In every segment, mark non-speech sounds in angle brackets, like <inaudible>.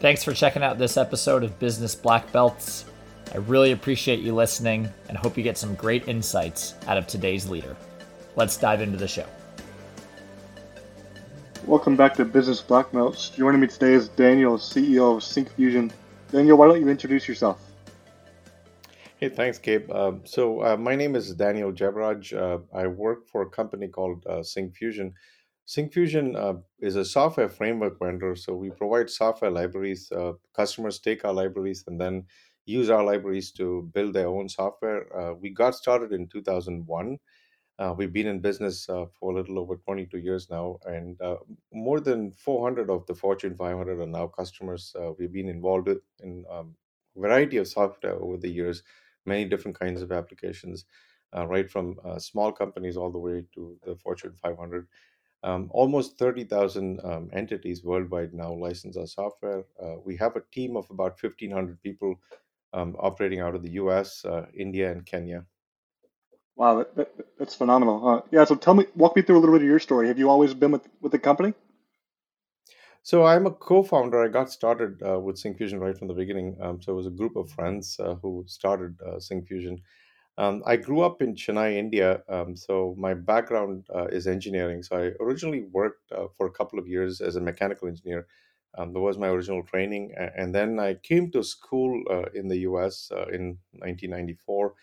Thanks for checking out this episode of Business Black Belts. I really appreciate you listening and hope you get some great insights out of today's leader. Let's dive into the show. Welcome back to Business Black Belts. Joining me today is Daniel, CEO of Syncfusion. Daniel, why don't you introduce yourself? Hey, thanks, Gabe. Um, so, uh, my name is Daniel Jebaraj. Uh, I work for a company called uh, Syncfusion. Syncfusion uh, is a software framework vendor. So, we provide software libraries. Uh, customers take our libraries and then use our libraries to build their own software. Uh, we got started in 2001. Uh, we've been in business uh, for a little over 22 years now, and uh, more than 400 of the Fortune 500 are now customers. Uh, we've been involved in um, a variety of software over the years many different kinds of applications, uh, right from uh, small companies all the way to the Fortune 500. Um, almost 30,000 um, entities worldwide now license our software. Uh, we have a team of about 1,500 people um, operating out of the US, uh, India, and Kenya. Wow, that, that, that's phenomenal. yeah, so tell me, walk me through a little bit of your story. Have you always been with, with the company? So I'm a co-founder. I got started uh, with Syncfusion right from the beginning. Um, so it was a group of friends uh, who started uh, Syncfusion. Um, I grew up in Chennai, India. Um, so my background uh, is engineering. So I originally worked uh, for a couple of years as a mechanical engineer. Um, that was my original training, and then I came to school uh, in the U.S. in 1994.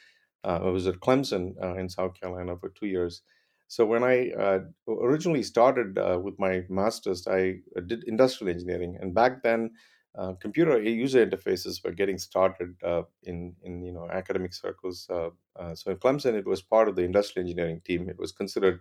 I was at Clemson in South Carolina for two years. So when I uh, originally started uh, with my master's, I uh, did industrial engineering, and back then, uh, computer user interfaces were getting started uh, in in you know academic circles. Uh, so in Clemson, it was part of the industrial engineering team. It was considered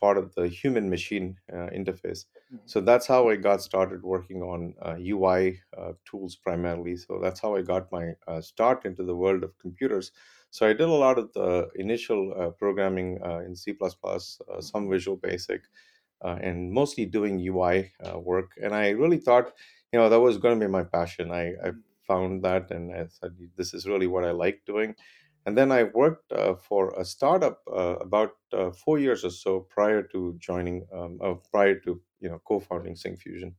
part of the human machine interface. Mm-hmm. So that's how I got started working on UI tools primarily. So that's how I got my start into the world of computers. So I did a lot of the initial uh, programming uh, in C++, uh, some Visual Basic, uh, and mostly doing UI uh, work. And I really thought, you know, that was going to be my passion. I, I found that, and I said, this is really what I like doing. And then I worked uh, for a startup about four years or so prior to joining, um, prior to you know co-founding Syncfusion.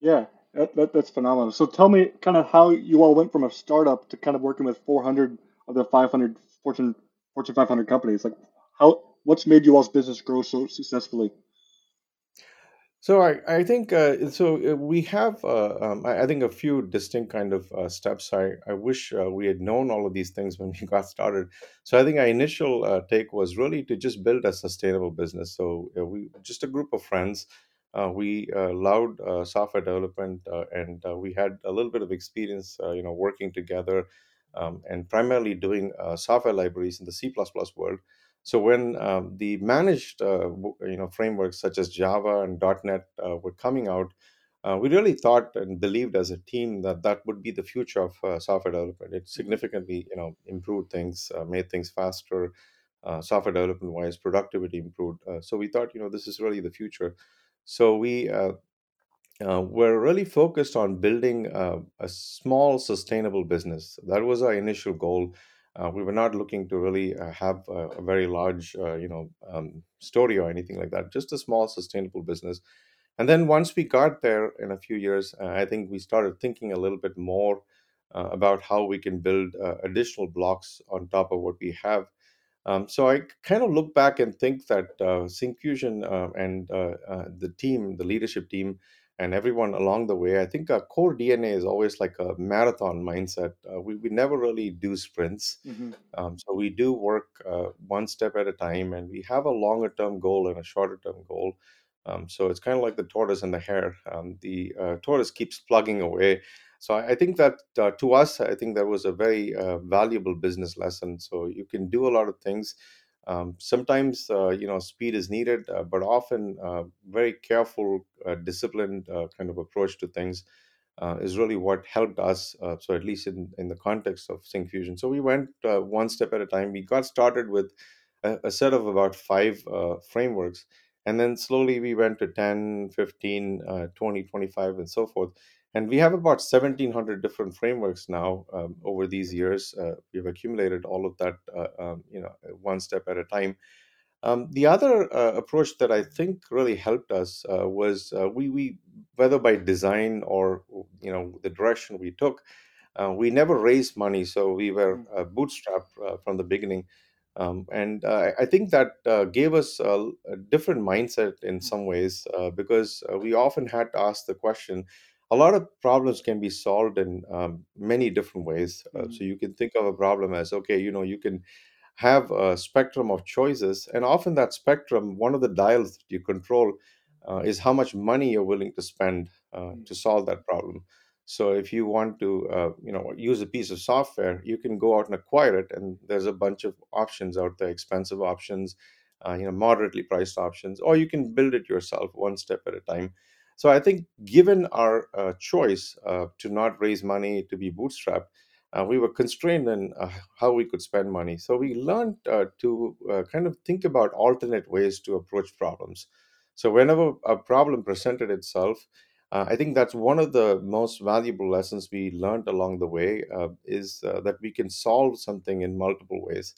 Yeah, that, that, that's phenomenal. So tell me kind of how you all went from a startup to kind of working with 400 of the 500 Fortune Fortune 500 companies. Like, how what's made you all's business grow so successfully? So I, I think uh, so uh, we have uh, um, I, think a few distinct kind of uh, steps. I, I wish uh, we had known all of these things when we <laughs> got started. So I think our initial uh, take was really to just build a sustainable business. So we just a group of friends. we loved software development and we had a little bit of experience, you know, working together um, and primarily doing uh, software libraries in the C++ world. So when um, the managed uh, you know frameworks such as Java and .NET uh, were coming out, uh, we really thought and believed as a team that that would be the future of uh, software development. It significantly you know improved things, uh, made things faster, software development wise, productivity improved. so we thought you know this is really the future. So we uh, we're really focused on building uh, a small sustainable business that was our initial goal uh, we were not looking to really uh, have a, a, very large uh, you know um, story or anything like that just a small sustainable business. And then once we got there in a few years uh, i think we started thinking a little bit more about how we can build additional blocks on top of what we have. Um, so I kind of look back and think that uh, Syncfusion uh, and uh, the team, the leadership team, and everyone along the way. I think our core DNA is always like a marathon mindset. Uh, we, we never really do sprints. Mm-hmm. Um, so we do work uh, one step at a time and we have a longer term goal and a shorter term goal. Um, so it's kind of like the tortoise and the hare. Um, the uh, tortoise keeps plugging away. So I, I think that uh, to us, I think that was a very uh, valuable business lesson. So you can do a lot of things um, sometimes, uh, you know, speed is needed, uh, but often uh, very careful, uh, disciplined uh, kind of approach to things uh, is really what helped us. so at least in, in the context of Syncfusion. So we went one step at a time. We got started with a, a set of about five frameworks. And then slowly we went to 10, 15, 20, 25, and so forth and we have about 1700 different frameworks now um, over these years uh, we've accumulated all of that uh, um, you know one step at a time Um, the other uh, approach that I think really helped us uh, was uh, we we whether by design or you know the direction we took, uh, we never raised money, so we were Mhm. uh, bootstrapped uh, from the beginning, um, and uh, I think that uh, gave us a, a different mindset in some ways uh, because uh, we often had to ask the question. A lot of problems can be solved in um, many different ways. Uh, Mhm. so you can think of a problem as okay, you know, you can have a spectrum of choices. And often that spectrum, one of the dials that you control uh, is how much money you're willing to spend uh, Mhm. to solve that problem. So if you want to, uh, you know, use a piece of software, you can go out and acquire it, and there's a bunch of options out there, expensive options, uh, you know, moderately priced options, or you can build it yourself, one step at a time. So I think, given our uh, choice uh, to not raise money to be bootstrapped, uh, we were constrained in uh, how we could spend money. So we learned uh, to uh, kind of think about alternate ways to approach problems. So whenever a problem presented itself, uh, I think that's one of the most valuable lessons we learned along the way uh, is uh, that we can solve something in multiple ways.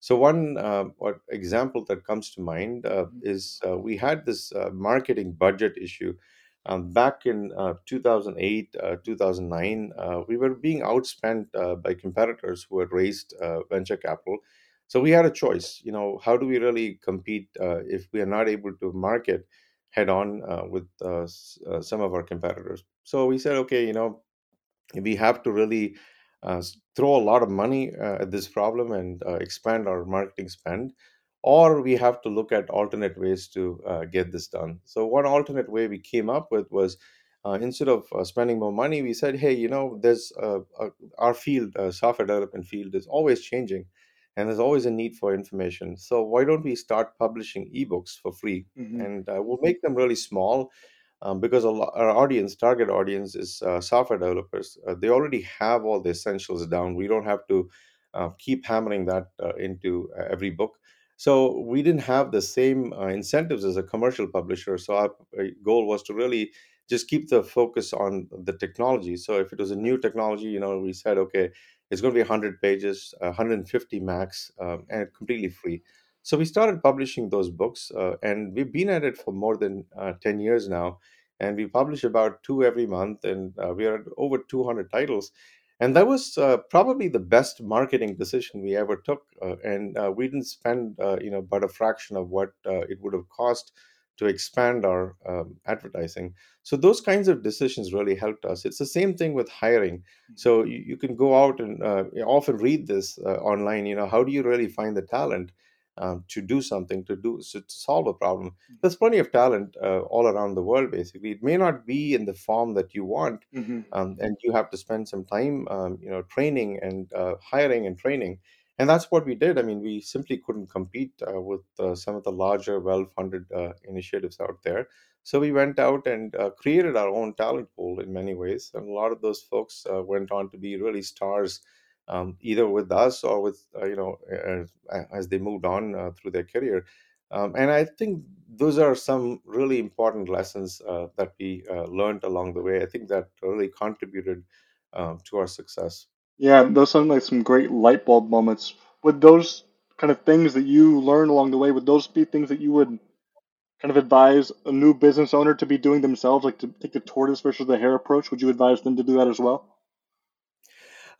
So one uh, what example that comes to mind uh, Mhm. is uh, we had this uh, marketing budget issue um, back in uh, 2008, uh, 2009, uh, we were being outspent uh, by competitors who had raised uh, venture capital. So we had a choice. You know, how do we really compete uh, if we are not able to market head on with s- some of our competitors? So we said, okay, you know, we have to really throw a lot of money at this problem and expand our marketing spend or we have to look at alternate ways to uh, get this done so one alternate way we came up with was uh, instead of uh, spending more money we said hey you know there's our field uh, software development field is always changing and there's always a need for information so why don't we start publishing ebooks for free Mhm. and uh, we'll make them really small um, because our audience, target audience, is uh, software developers. Uh, they already have all the essentials down. We don't have to uh, keep hammering that uh, into uh, every book. So we didn't have the same uh, incentives as a commercial publisher. So our uh, goal was to really just keep the focus on the technology. So if it was a new technology, you know, we said, okay, it's going to be 100 pages, uh, 150 max, um, and completely free. So we started publishing those books, uh, and we've been at it for more than uh, 10 years now and we publish about two every month and we are over 200 titles and that was uh, probably the best marketing decision we ever took uh, and uh, we didn't spend uh, you know but a fraction of what uh, it would have cost to expand our um, advertising. So those kinds of decisions really helped us. It's the same thing with hiring. So you, you can go out and uh, often read this uh, online you know how do you really find the talent um, to do something to do to solve a problem. There's plenty of talent uh, all around the world basically. It may not be in the form that you want Mhm. um, and you have to spend some time um, you know training and uh, hiring and training. And that's what we did. I mean we simply couldn't compete uh, with uh, some of the larger well-funded uh, initiatives out there. So we went out and uh, created our own talent pool in many ways. And a lot of those folks uh, went on to be really stars um, either with us or with uh, you know uh, as they moved on uh, through their career um, and I think those are some really important lessons uh, that we uh, learned along the way. I think that really contributed um, to our success. Yeah, those sound like some great light bulb moments. Would those kind of things that you learned along the way, would those be things that you would kind of advise a new business owner to be doing themselves, like to take the tortoise versus the hare approach? Would you advise them to do that as well?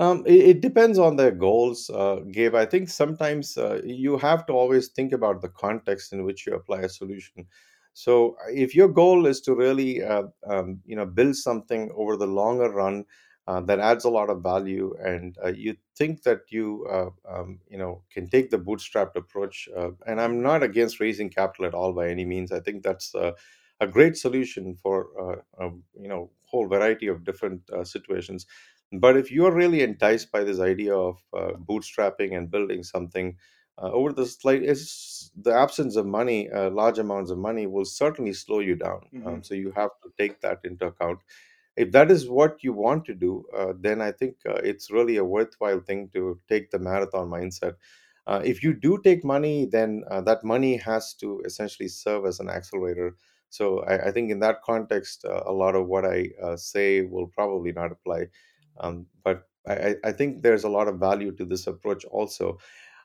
Um, it, it depends on their goals, uh, Gabe. I think sometimes uh, you have to always think about the context in which you apply a solution. So, uh, if your goal is to really, uh, um, you know, build something over the longer run uh, that adds a lot of value, and uh, you think that you, uh, um, you know, can take the bootstrapped approach, uh, and I'm not against raising capital at all by any means. I think that's uh, a great solution for, uh, um, you know, whole variety of different uh, situations but if you're really enticed by this idea of uh, bootstrapping and building something uh, over the slight, is the absence of money, uh, large amounts of money, will certainly slow you down. hmm Um, so you have to take that into account. If that is what you want to do, uh, then I think uh, it's really a worthwhile thing to take the marathon mindset. Uh, if you do take money, then uh, that money has to essentially serve as an accelerator. So I, I think in that context, uh, a lot of what I uh, say will probably not apply um, but I, I think there's a lot of value to this approach also.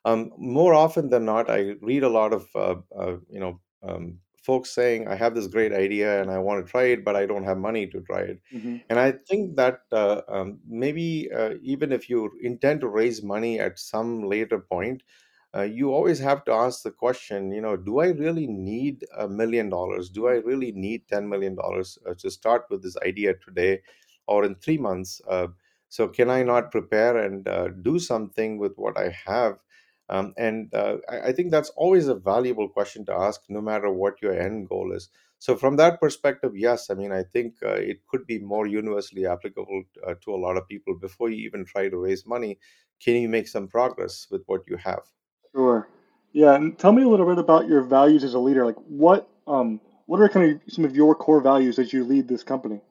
um, more often than not, I read a lot of uh, uh, you know um, folks saying, "I have this great idea and I want to try it, but I don't have money to try it." hmm And I think that uh, um, maybe uh, even if you intend to raise money at some later point, uh, you always have to ask the question, you know, do I really need a million dollars? Do I really need $10 million uh, to start with this idea today or in three months? Uh, so, can I not prepare and uh, do something with what I have? Um, and uh, I, I think that's always a valuable question to ask, no matter what your end goal is. So, from that perspective, yes, I mean, I think uh, it could be more universally applicable uh, to a lot of people. Before you even try to raise money, can you make some progress with what you have? Sure. Yeah, and tell me a little bit about your values as a leader. Like, what um, what are kind of some of your core values as you lead this company?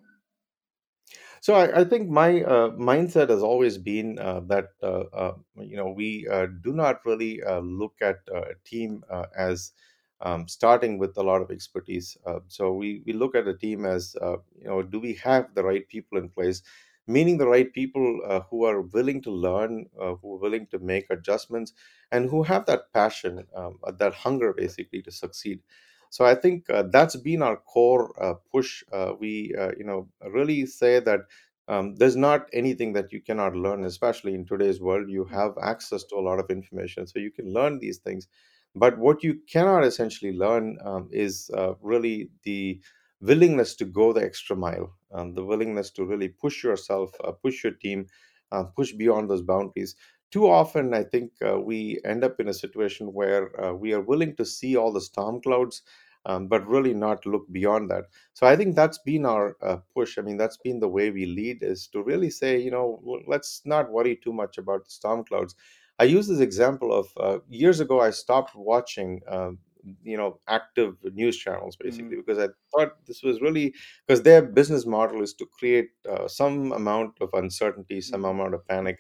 So I, I think my uh, mindset has always been uh, that uh, uh, you know we uh, do not really uh, look at uh, a team uh, as um, starting with a lot of expertise. Uh, so we we look at a team as uh, you know do we have the right people in place, meaning the right people uh, who are willing to learn, uh, who are willing to make adjustments, and who have that passion, um, that hunger basically to succeed. So I think uh, that's been our core uh, push. Uh, we uh, you know really say that um, there's not anything that you cannot learn, especially in today's world. You have access to a lot of information, so you can learn these things. But what you cannot essentially learn um, is uh, really the willingness to go the extra mile, um, the willingness to really push yourself, uh, push your team, uh, push beyond those boundaries. Too often, I think uh, we end up in a situation where uh, we are willing to see all the storm clouds, um, but really not look beyond that. So I think that's been our uh, push. I mean, that's been the way we lead is to really say, you know, let's not worry too much about the storm clouds. I use this example of uh, years ago. I stopped watching, um, you know, active news channels basically because I thought this was really because their business model is to create uh, some amount of uncertainty, some hmm amount of panic,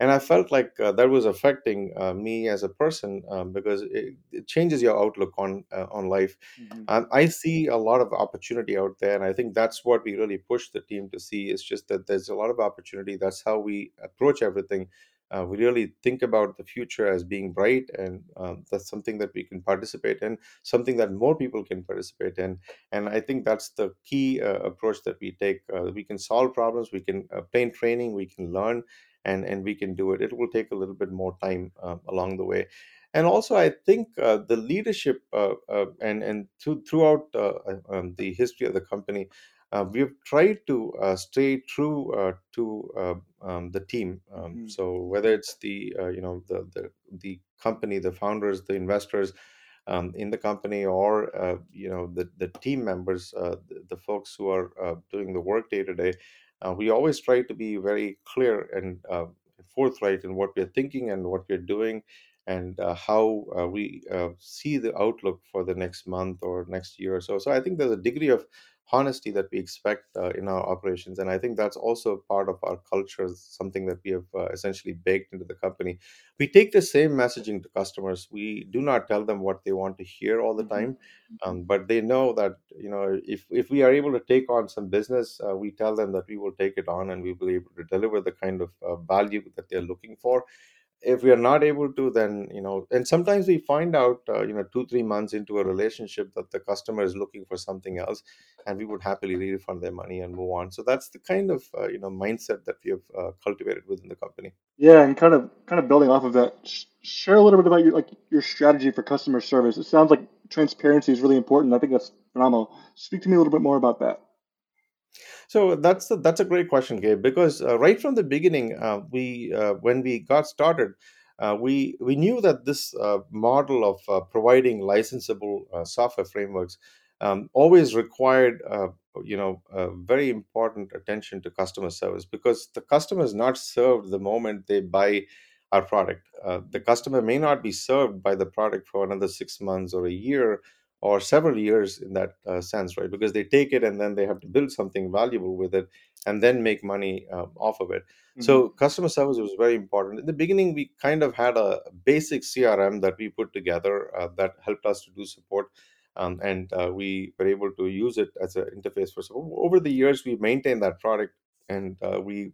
and I felt like uh, that was affecting uh, me as a person um, because it, it changes your outlook on uh, on life hmm um, I see a lot of opportunity out there, and I think that's what we really push the team to see. it's just that there's a lot of opportunity. That's how we approach everything. Uh, we really think about the future as being bright, and um, that's something that we can participate in, something that more people can participate in. And I think that's the key uh, approach that we take. Uh, we can solve problems, we can obtain training, we can learn, and and we can do it. It will take a little bit more time um, along the way. And also i think uh, the leadership uh, uh, and and through, throughout uh, uh, um, the history of the company uh, we've tried to uh, stay true uh, to uh, um, the team. Um, hmm so whether it's the uh, you know the, the the company the founders the investors um, in the company or uh, you know the, the team members uh, the, the folks who are uh, doing the work day to day uh, we always try to be very clear and uh, forthright in what we're thinking and what we're doing and uh, how uh, we uh, see the outlook for the next month or next year or so. So I think there's a degree of honesty that we expect uh, in our operations, and I think that's also part of our culture, something that we have uh, essentially baked into the company. We take the same messaging to customers. We do not tell them what they want to hear all the hmm time, um, but they know that you know if if we are able to take on some business, uh, we tell them that we will take it on and we will be able to deliver the kind of uh, value that they're looking for if we are not able to then you know and sometimes we find out uh, you know two three months into a relationship that the customer is looking for something else and we would happily refund their money and move on so that's the kind of uh, you know mindset that we have uh, cultivated within the company Yeah, and kind of kind of building off of that, sh- share a little bit about your like your strategy for customer service. It sounds like transparency is really important. I think that's phenomenal. Speak to me a little bit more about that. So that's a, that's a great question, Gabe. Because uh, right from the beginning, uh, we uh, when we got started, uh, we we knew that this uh, model of uh, providing licensable uh, software frameworks um, always required, uh, you know, very important attention to customer service because the customer is not served the moment they buy our product. Uh, the customer may not be served by the product for another six months or a year or several years in that uh, sense, right? Because they take it and then they have to build something valuable with it and then make money uh, off of it. hmm So customer service was very important. In the beginning, we kind of had a basic CRM that we put together uh, that helped us to do support. Um, and uh, we were able to use it as an interface for support. Over the years, we maintained that product and uh, we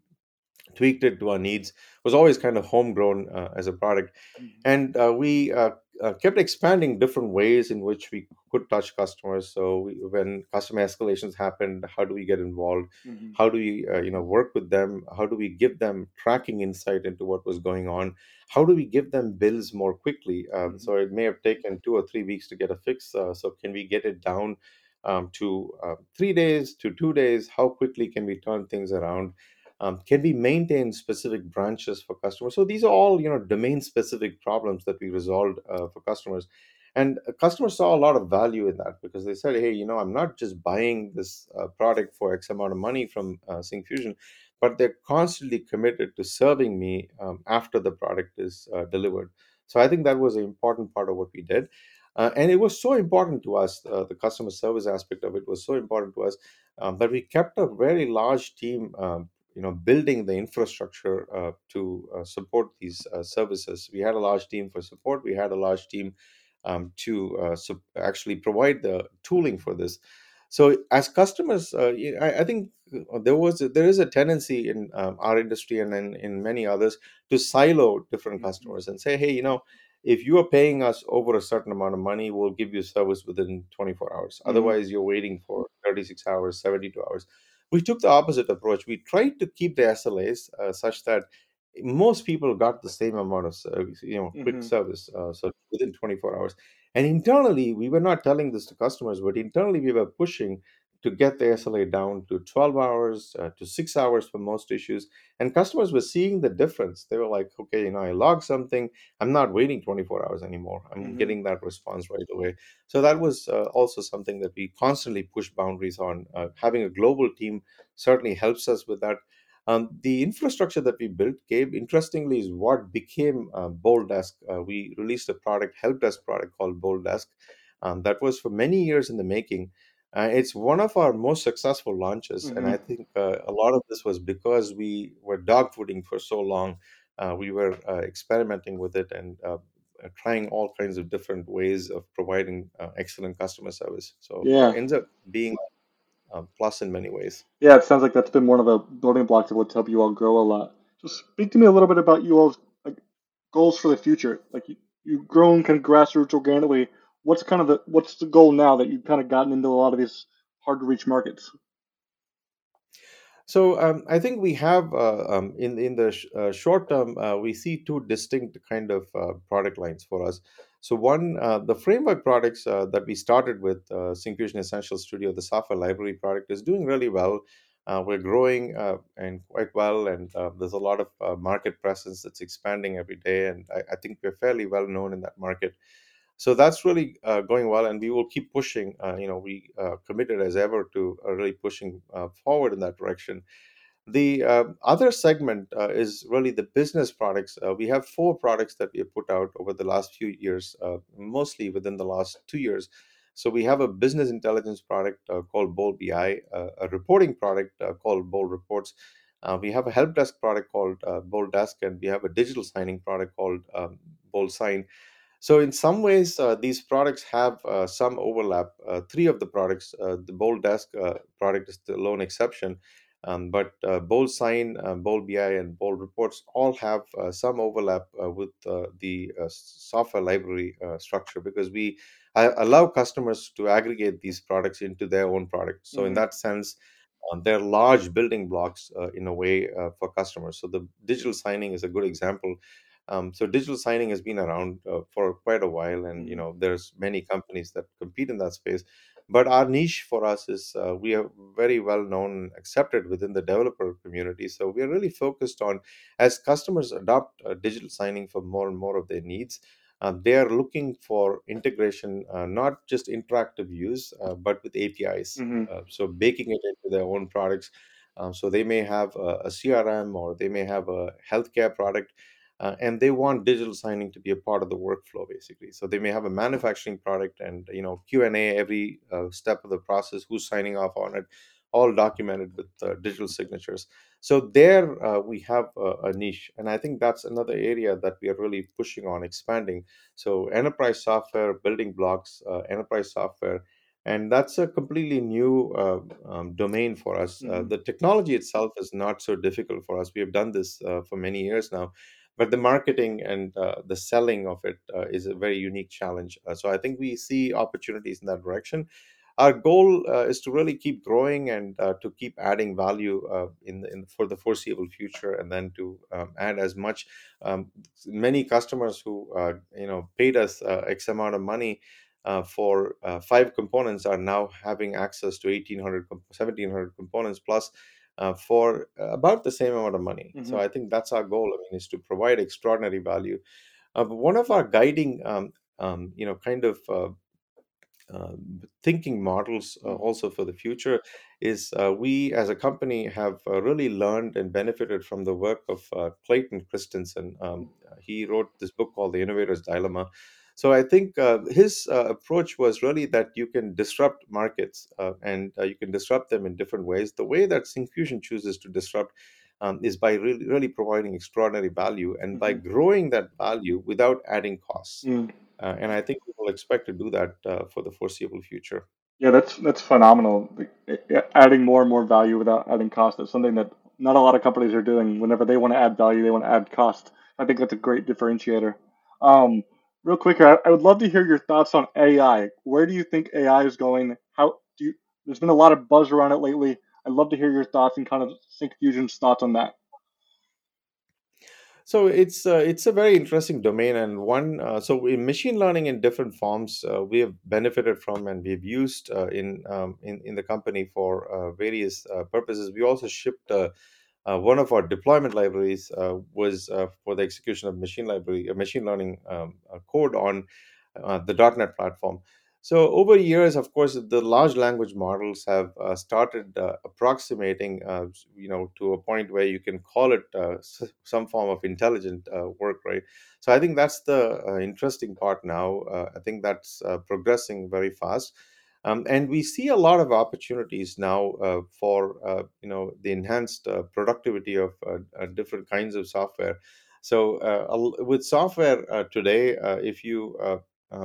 tweaked it to our needs. It was always kind of homegrown uh, as a product, Mhm. and uh, we uh, uh, kept expanding different ways in which we could touch customers. So we, when customer escalations happened, how do we get involved? Mhm. How do we uh, you know work with them? How do we give them tracking insight into what was going on? How do we give them bills more quickly? Um, Mhm. so it may have taken two or three weeks to get a fix. Uh, so can we get it down? Um, to uh, three days to two days how quickly can we turn things around um, can we maintain specific branches for customers? So these are all you know domain specific problems that we resolved uh, for customers. And uh, customers saw a lot of value in that because they said hey you know i'm not just buying this uh, product for x amount of money from uh, syncfusion but they're constantly committed to serving me um, after the product is uh, delivered. So i think that was an important part of what we did. Uh, and it was so important to us uh, the customer service aspect of it was so important to us um, that we kept a very large team um, you know building the infrastructure uh, to uh, support these uh, services. We had a large team for support. We had a large team um, to uh, sup- actually provide the tooling for this. So as customers uh, I, I think uh, there was a, there is a tendency in um, our industry and in, in many others to silo different Mhm. customers and say hey you know if you are paying us over a certain amount of money we'll give you service within 24 hours. Mhm. otherwise you're waiting for 36 hours 72 hours we took the opposite approach. We tried to keep the SLAs uh, such that most people got the same amount of service, you know, quick Mhm. service, uh, so within 24 hours. And internally, we were not telling this to customers, but internally, we were pushing to get the SLA down to 12 hours, uh, to six hours for most issues. And customers were seeing the difference. They were like, okay, you know, I log something, I'm not waiting 24 hours anymore. I'm Mhm. getting that response right away. So that was uh, also something that we constantly push boundaries on. Uh, having a global team certainly helps us with that. Um, the infrastructure that we built, Gabe, interestingly, is what became uh, BoldDesk. Uh, we released a product, help desk product called BoldDesk. Um, that was for many years in the making. Uh, it's one of our most successful launches, and I Mhm. think uh, a lot of this was because we were dogfooding for so long. Uh, we were uh, experimenting with it and uh, uh, trying all kinds of different ways of providing uh, excellent customer service. So Yeah. ends up being a plus in many ways. Yeah, it sounds like that's been one of the building blocks of what's helped you all grow a lot. So speak to me a little bit about you all's like goals for the future. Like you, you've grown kind of grassroots organically. What's kind of the what's the goal now that you've kind of gotten into a lot of these hard to reach markets? So um, I think we have uh, um, in in the sh- uh, short term uh, we see two distinct kind of uh, product lines for us. So one, uh, the framework products uh, that we started with Syncfusion Essential Studio, the software library product, is doing really well. We're growing and quite well, and there's a lot of market presence that's expanding every day, and I, I think we're fairly well known in that market. So that's really uh, going well, and we will keep pushing. Uh, you know, we uh, committed as ever to really pushing forward in that direction the uh, other segment uh, is really the business products. Uh, we have four products that we have put out over the last few years, mostly within the last two years. So we have a business intelligence product called Bold BI, a reporting product called Bold Reports. We have a help desk product called Bold Desk, and we have a digital signing product called um, Bold Sign. So in some ways, uh, these products have uh, some overlap. Uh, three of the products, uh, the Bold Desk uh, product is the lone exception, um, but uh, Bold Sign, uh, Bold BI, and Bold Reports all have uh, some overlap uh, with uh, the uh, software library uh, structure because we I allow customers to aggregate these products into their own product. So in hmm that sense, um, they're large building blocks uh, in a way uh, for customers. So the digital signing is a good example um, so digital signing has been around uh, for quite a while, and you hmm know there's many companies that compete in that space. But our niche for us is uh, we are very well known, and accepted within the developer community. So we are really focused on as customers adopt uh, digital signing for more and more of their needs. Uh, they are looking for integration, uh, not just interactive use, uh, but with APIs. hmm Uh, so baking it into their own products. Um, so they may have a, a CRM or they may have a healthcare product uh, and they want digital signing to be a part of the workflow basically. So they may have a manufacturing product and you know q&a every uh, step of the process who's signing off on it all documented with uh, digital signatures. So there uh, we have a, a niche and i think that's another area that we are really pushing on expanding. So enterprise software building blocks uh, enterprise software and that's a completely new uh, um, domain for us. Uh, hmm the technology itself is not so difficult for us. We have done this uh, for many years now, but the marketing and uh, the selling of it uh, is a very unique challenge. Uh, so I think we see opportunities in that direction. Our goal uh, is to really keep growing and uh, to keep adding value uh, in, in for the foreseeable future, and then to um, add as much. Um, many customers who you know paid us X amount of money for five components are now having access to 1800 1700 components plus uh, for about the same amount of money. So hmm i think that's our goal. I mean is to provide extraordinary value. Uh, one of our guiding um, um, you know kind of uh, uh, thinking models uh, also for the future is uh, we as a company have uh, really learned and benefited from the work of uh, Clayton Christensen. Um, he wrote this book called The Innovator's Dilemma. So I think uh, his uh, approach was really that you can disrupt markets uh, and uh, you can disrupt them in different ways. The way that Syncfusion chooses to disrupt um, is by really, really providing extraordinary value and by hmm growing that value without adding costs. Mm. Uh, and I think we will expect to do that uh, for the foreseeable future. Yeah, that's that's phenomenal. Like, i- i- Adding more and more value without adding cost is something that not a lot of companies are doing. Whenever they want to add value, they want to add cost. I think that's a great differentiator. Um, real quick, I, I would love to hear your thoughts on AI. Where do you think AI is going? How do you? There's been a lot of buzz around it lately. I'd love to hear your thoughts and kind of Syncfusion's thoughts on that. So it's uh, it's a very interesting domain, and one uh, so in machine learning in different forms uh, we have benefited from and we've used uh, in um, in in the company for uh, various uh, purposes. We also shipped uh, one of our deployment libraries uh, was uh, for the execution of machine library uh, machine learning um, uh, code on uh, the .NET platform. So over years, of course, the large language models have started approximating, you know, to a point where you can call it some form of intelligent work, right? So I think that's the interesting part now. I think that's progressing very fast. Um, and we see a lot of opportunities now uh, for uh, you know the enhanced uh, productivity of uh, uh, different kinds of software. So uh, al- with software uh, today, uh, if you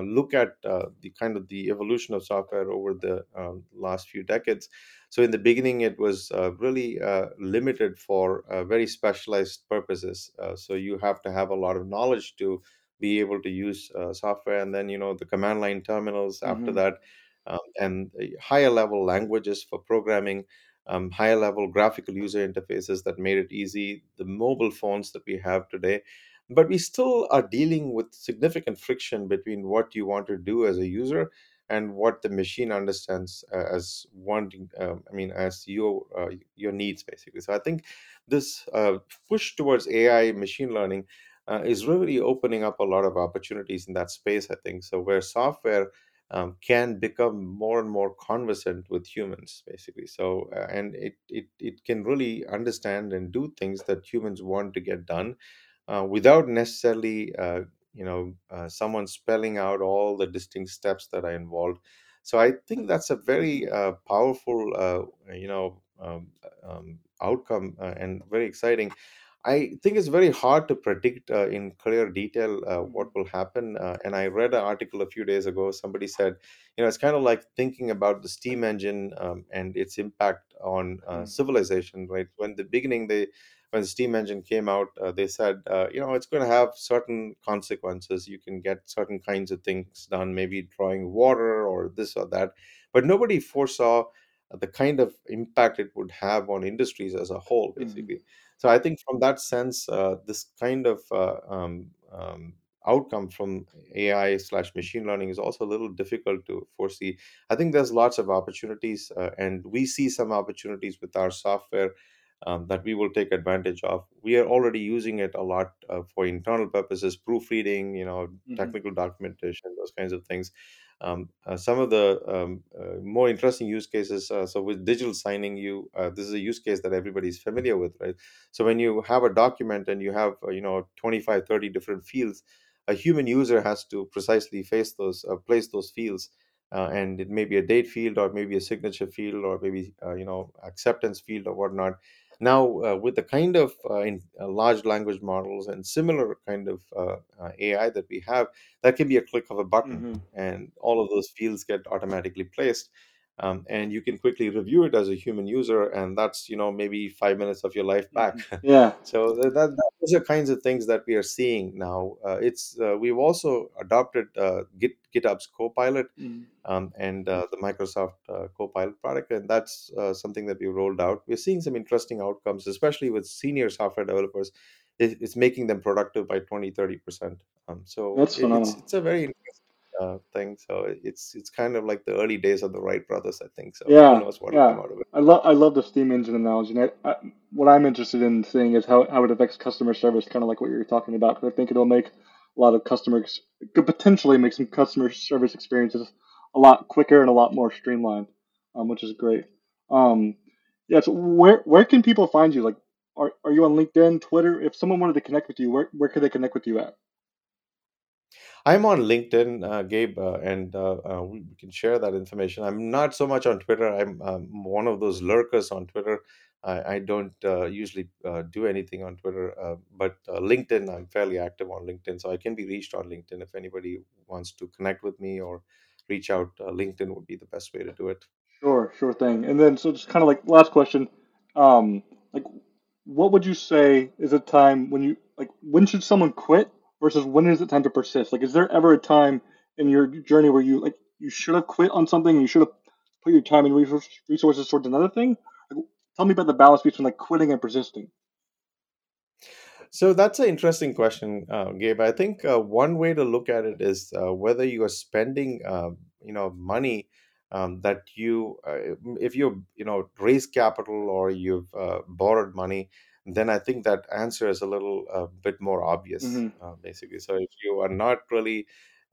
look at uh, the kind of the evolution of software over the um, last few decades. So in the beginning, it was uh, really uh, limited for uh, very specialized purposes. Uh, so you have to have a lot of knowledge to be able to use uh, software, and then you know the command line terminals after hmm that, um, and higher level languages for programming. Um, higher level graphical user interfaces that made it easy, the mobile phones that we have today, but we still are dealing with significant friction between what you want to do as a user and what the machine understands uh, as wanting um, i mean as your uh, your needs basically so i think this uh, push towards ai machine learning uh, is really opening up a lot of opportunities in that space i think so where software um, can become more and more conversant with humans basically. So uh, and it, it it can really understand and do things that humans want to get done uh, without necessarily uh, you know uh, someone spelling out all the distinct steps that are involved. So i think that's a very uh, powerful uh, you know um, um, outcome uh, and very exciting i think it's very hard to predict uh, in clear detail uh, what will happen uh, and i read an article a few days ago somebody said you know it's kind of like thinking about the steam engine um, and its impact on uh, hmm civilization right when the beginning they when the steam engine came out, uh, they said, uh, you know, it's going to have certain consequences. You can get certain kinds of things done, maybe drawing water or this or that. But nobody foresaw the kind of impact it would have on industries as a whole, hmm basically. So I think from that sense, uh, this kind of uh, um, um, outcome from AI slash machine learning is also a little difficult to foresee. I think there's lots of opportunities, uh, and we see some opportunities with our software um, that we will take advantage of. We are already using it a lot uh, for internal purposes, proofreading, you know, hmm technical documentation, those kinds of things. Um, uh, some of the um, uh, more interesting use cases. Uh, so with digital signing, you uh, this is a use case that everybody's familiar with, right? So when you have a document and you have uh, you know 25, 30 different fields, a human user has to precisely face those, uh, place those fields and it may be a date field or maybe a signature field or maybe you know acceptance field or whatnot Now, uh, with the kind of uh, in, uh, large language models and similar kind of AI that we have, that can be a click of a button, hmm and all of those fields get automatically placed. Um, and you can quickly review it as a human user, and that's you know maybe five minutes of your life back. hmm <laughs> Yeah. So that, that those are kinds of things that we are seeing now. Uh, it's uh, we've also adopted uh, Git GitHub's Copilot hmm um, and uh, the Microsoft uh, Copilot product, and that's uh, something that we rolled out. We're seeing some interesting outcomes, especially with senior software developers. It, it's making them productive by 20 30 percent. Um, so That's it, it's phenomenal. it's a very uh, thing. So it's it's kind of like the early days of the Wright brothers, I think. So who Yeah. knows what Yeah. come out of it. I love I love the steam engine analogy. And I, I, what I'm interested in seeing is how, how it affects customer service, kind of like what you're talking about. Because I think it'll make a lot of customers could potentially make some customer service experiences a lot quicker and a lot more streamlined, um, which is great. Um, yeah. So where where can people find you? Like, are are you on LinkedIn, Twitter? If someone wanted to connect with you, where where could they connect with you at? I'm on LinkedIn, uh, Gabe, uh, and uh, uh, we can share that information. I'm not so much on Twitter. I'm um, one of those lurkers on Twitter. I, I don't uh, usually uh, do anything on Twitter, uh, but uh, LinkedIn, I'm fairly active on LinkedIn, so I can be reached on LinkedIn if anybody wants to connect with me or reach out. Uh, LinkedIn would be the best way to do it. Sure, sure thing. And then, so just kind of like last question, um, like, what would you say is a time when you like when should someone quit versus when is it time to persist? Like, is there ever a time in your journey where you like you should have quit on something you should have put your time and resources towards another thing? Like, tell me about the balance between like quitting and persisting. So that's an interesting question, uh, Gabe. I think uh, one way to look at it is uh, whether you are spending, uh, you know, money um, that you, uh, if you, you know, raise capital or you've uh, borrowed money, then I think that answer is a little uh, bit more obvious, hmm uh, basically. So if you are not really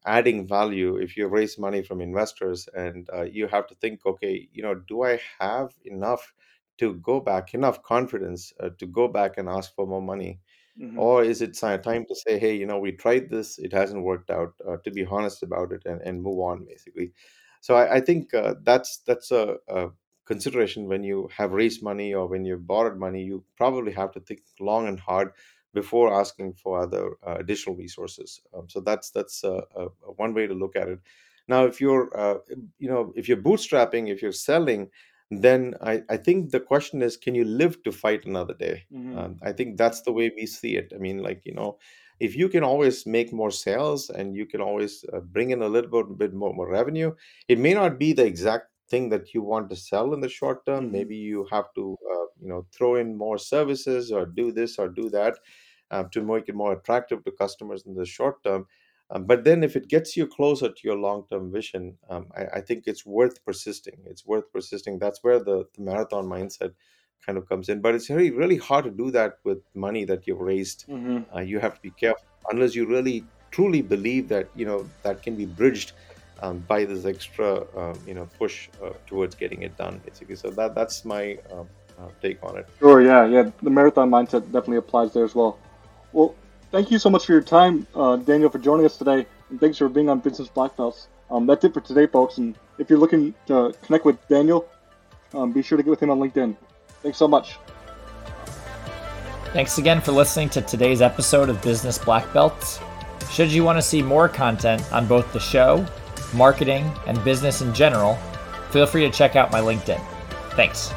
adding value, if you raise money from investors and uh, you have to think, okay, you know, do I have enough to go back, enough confidence uh, to go back and ask for more money? hmm Or is it time to say, hey, you know, we tried this, it hasn't worked out, uh, to be honest about it and, and move on, basically. So I, I think uh, that's that's a, a consideration when you have raised money or when you've borrowed money. You probably have to think long and hard before asking for other uh, additional resources. Um, so that's that's uh, a one way to look at it. Now, if you're uh, you know if you're bootstrapping, if you're selling, then I, I think the question is, can you live to fight another day? hmm Um, I think that's the way we see it. I mean, like, you know, if you can always make more sales and you can always uh, bring in a little bit, bit more, more revenue, it may not be the exact thing that you want to sell in the short term. hmm Maybe you have to, uh, you know, throw in more services or do this or do that uh, to make it more attractive to customers in the short term. Um, but then, if it gets you closer to your long-term vision, um, I, I think it's worth persisting. It's worth persisting. That's where the, the marathon mindset kind of comes in. But it's very, really hard to do that with money that you've raised. hmm Uh, you have to be careful unless you really truly believe that you know that can be bridged um, by this extra um, you know push uh, towards getting it done. Basically, so that that's my uh, uh, take on it. Sure, yeah, yeah. The marathon mindset definitely applies there as well. Well, thank you so much for your time, uh, Daniel, for joining us today, and thanks for being on Business Black Belts. Um, that's it for today, folks. And if you're looking to connect with Daniel, um, be sure to get with him on LinkedIn. Thanks so much. Thanks again for listening to today's episode of Business Black Belts. Should you want to see more content on both the show, marketing, and business in general, feel free to check out my LinkedIn. Thanks.